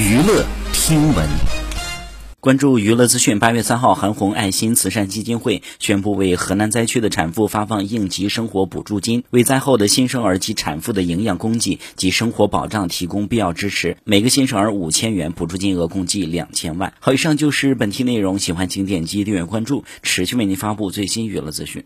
娱乐听闻。关注娱乐资讯。八月三号，韩红爱心慈善基金会宣布为河南灾区的产妇发放应急生活补助金，为灾后的新生儿及产妇的营养供给及生活保障提供必要支持。每个新生儿五千元，补助金额共计两千万。好，以上就是本期内容。喜欢请点击订阅关注，持续为您发布最新娱乐资讯。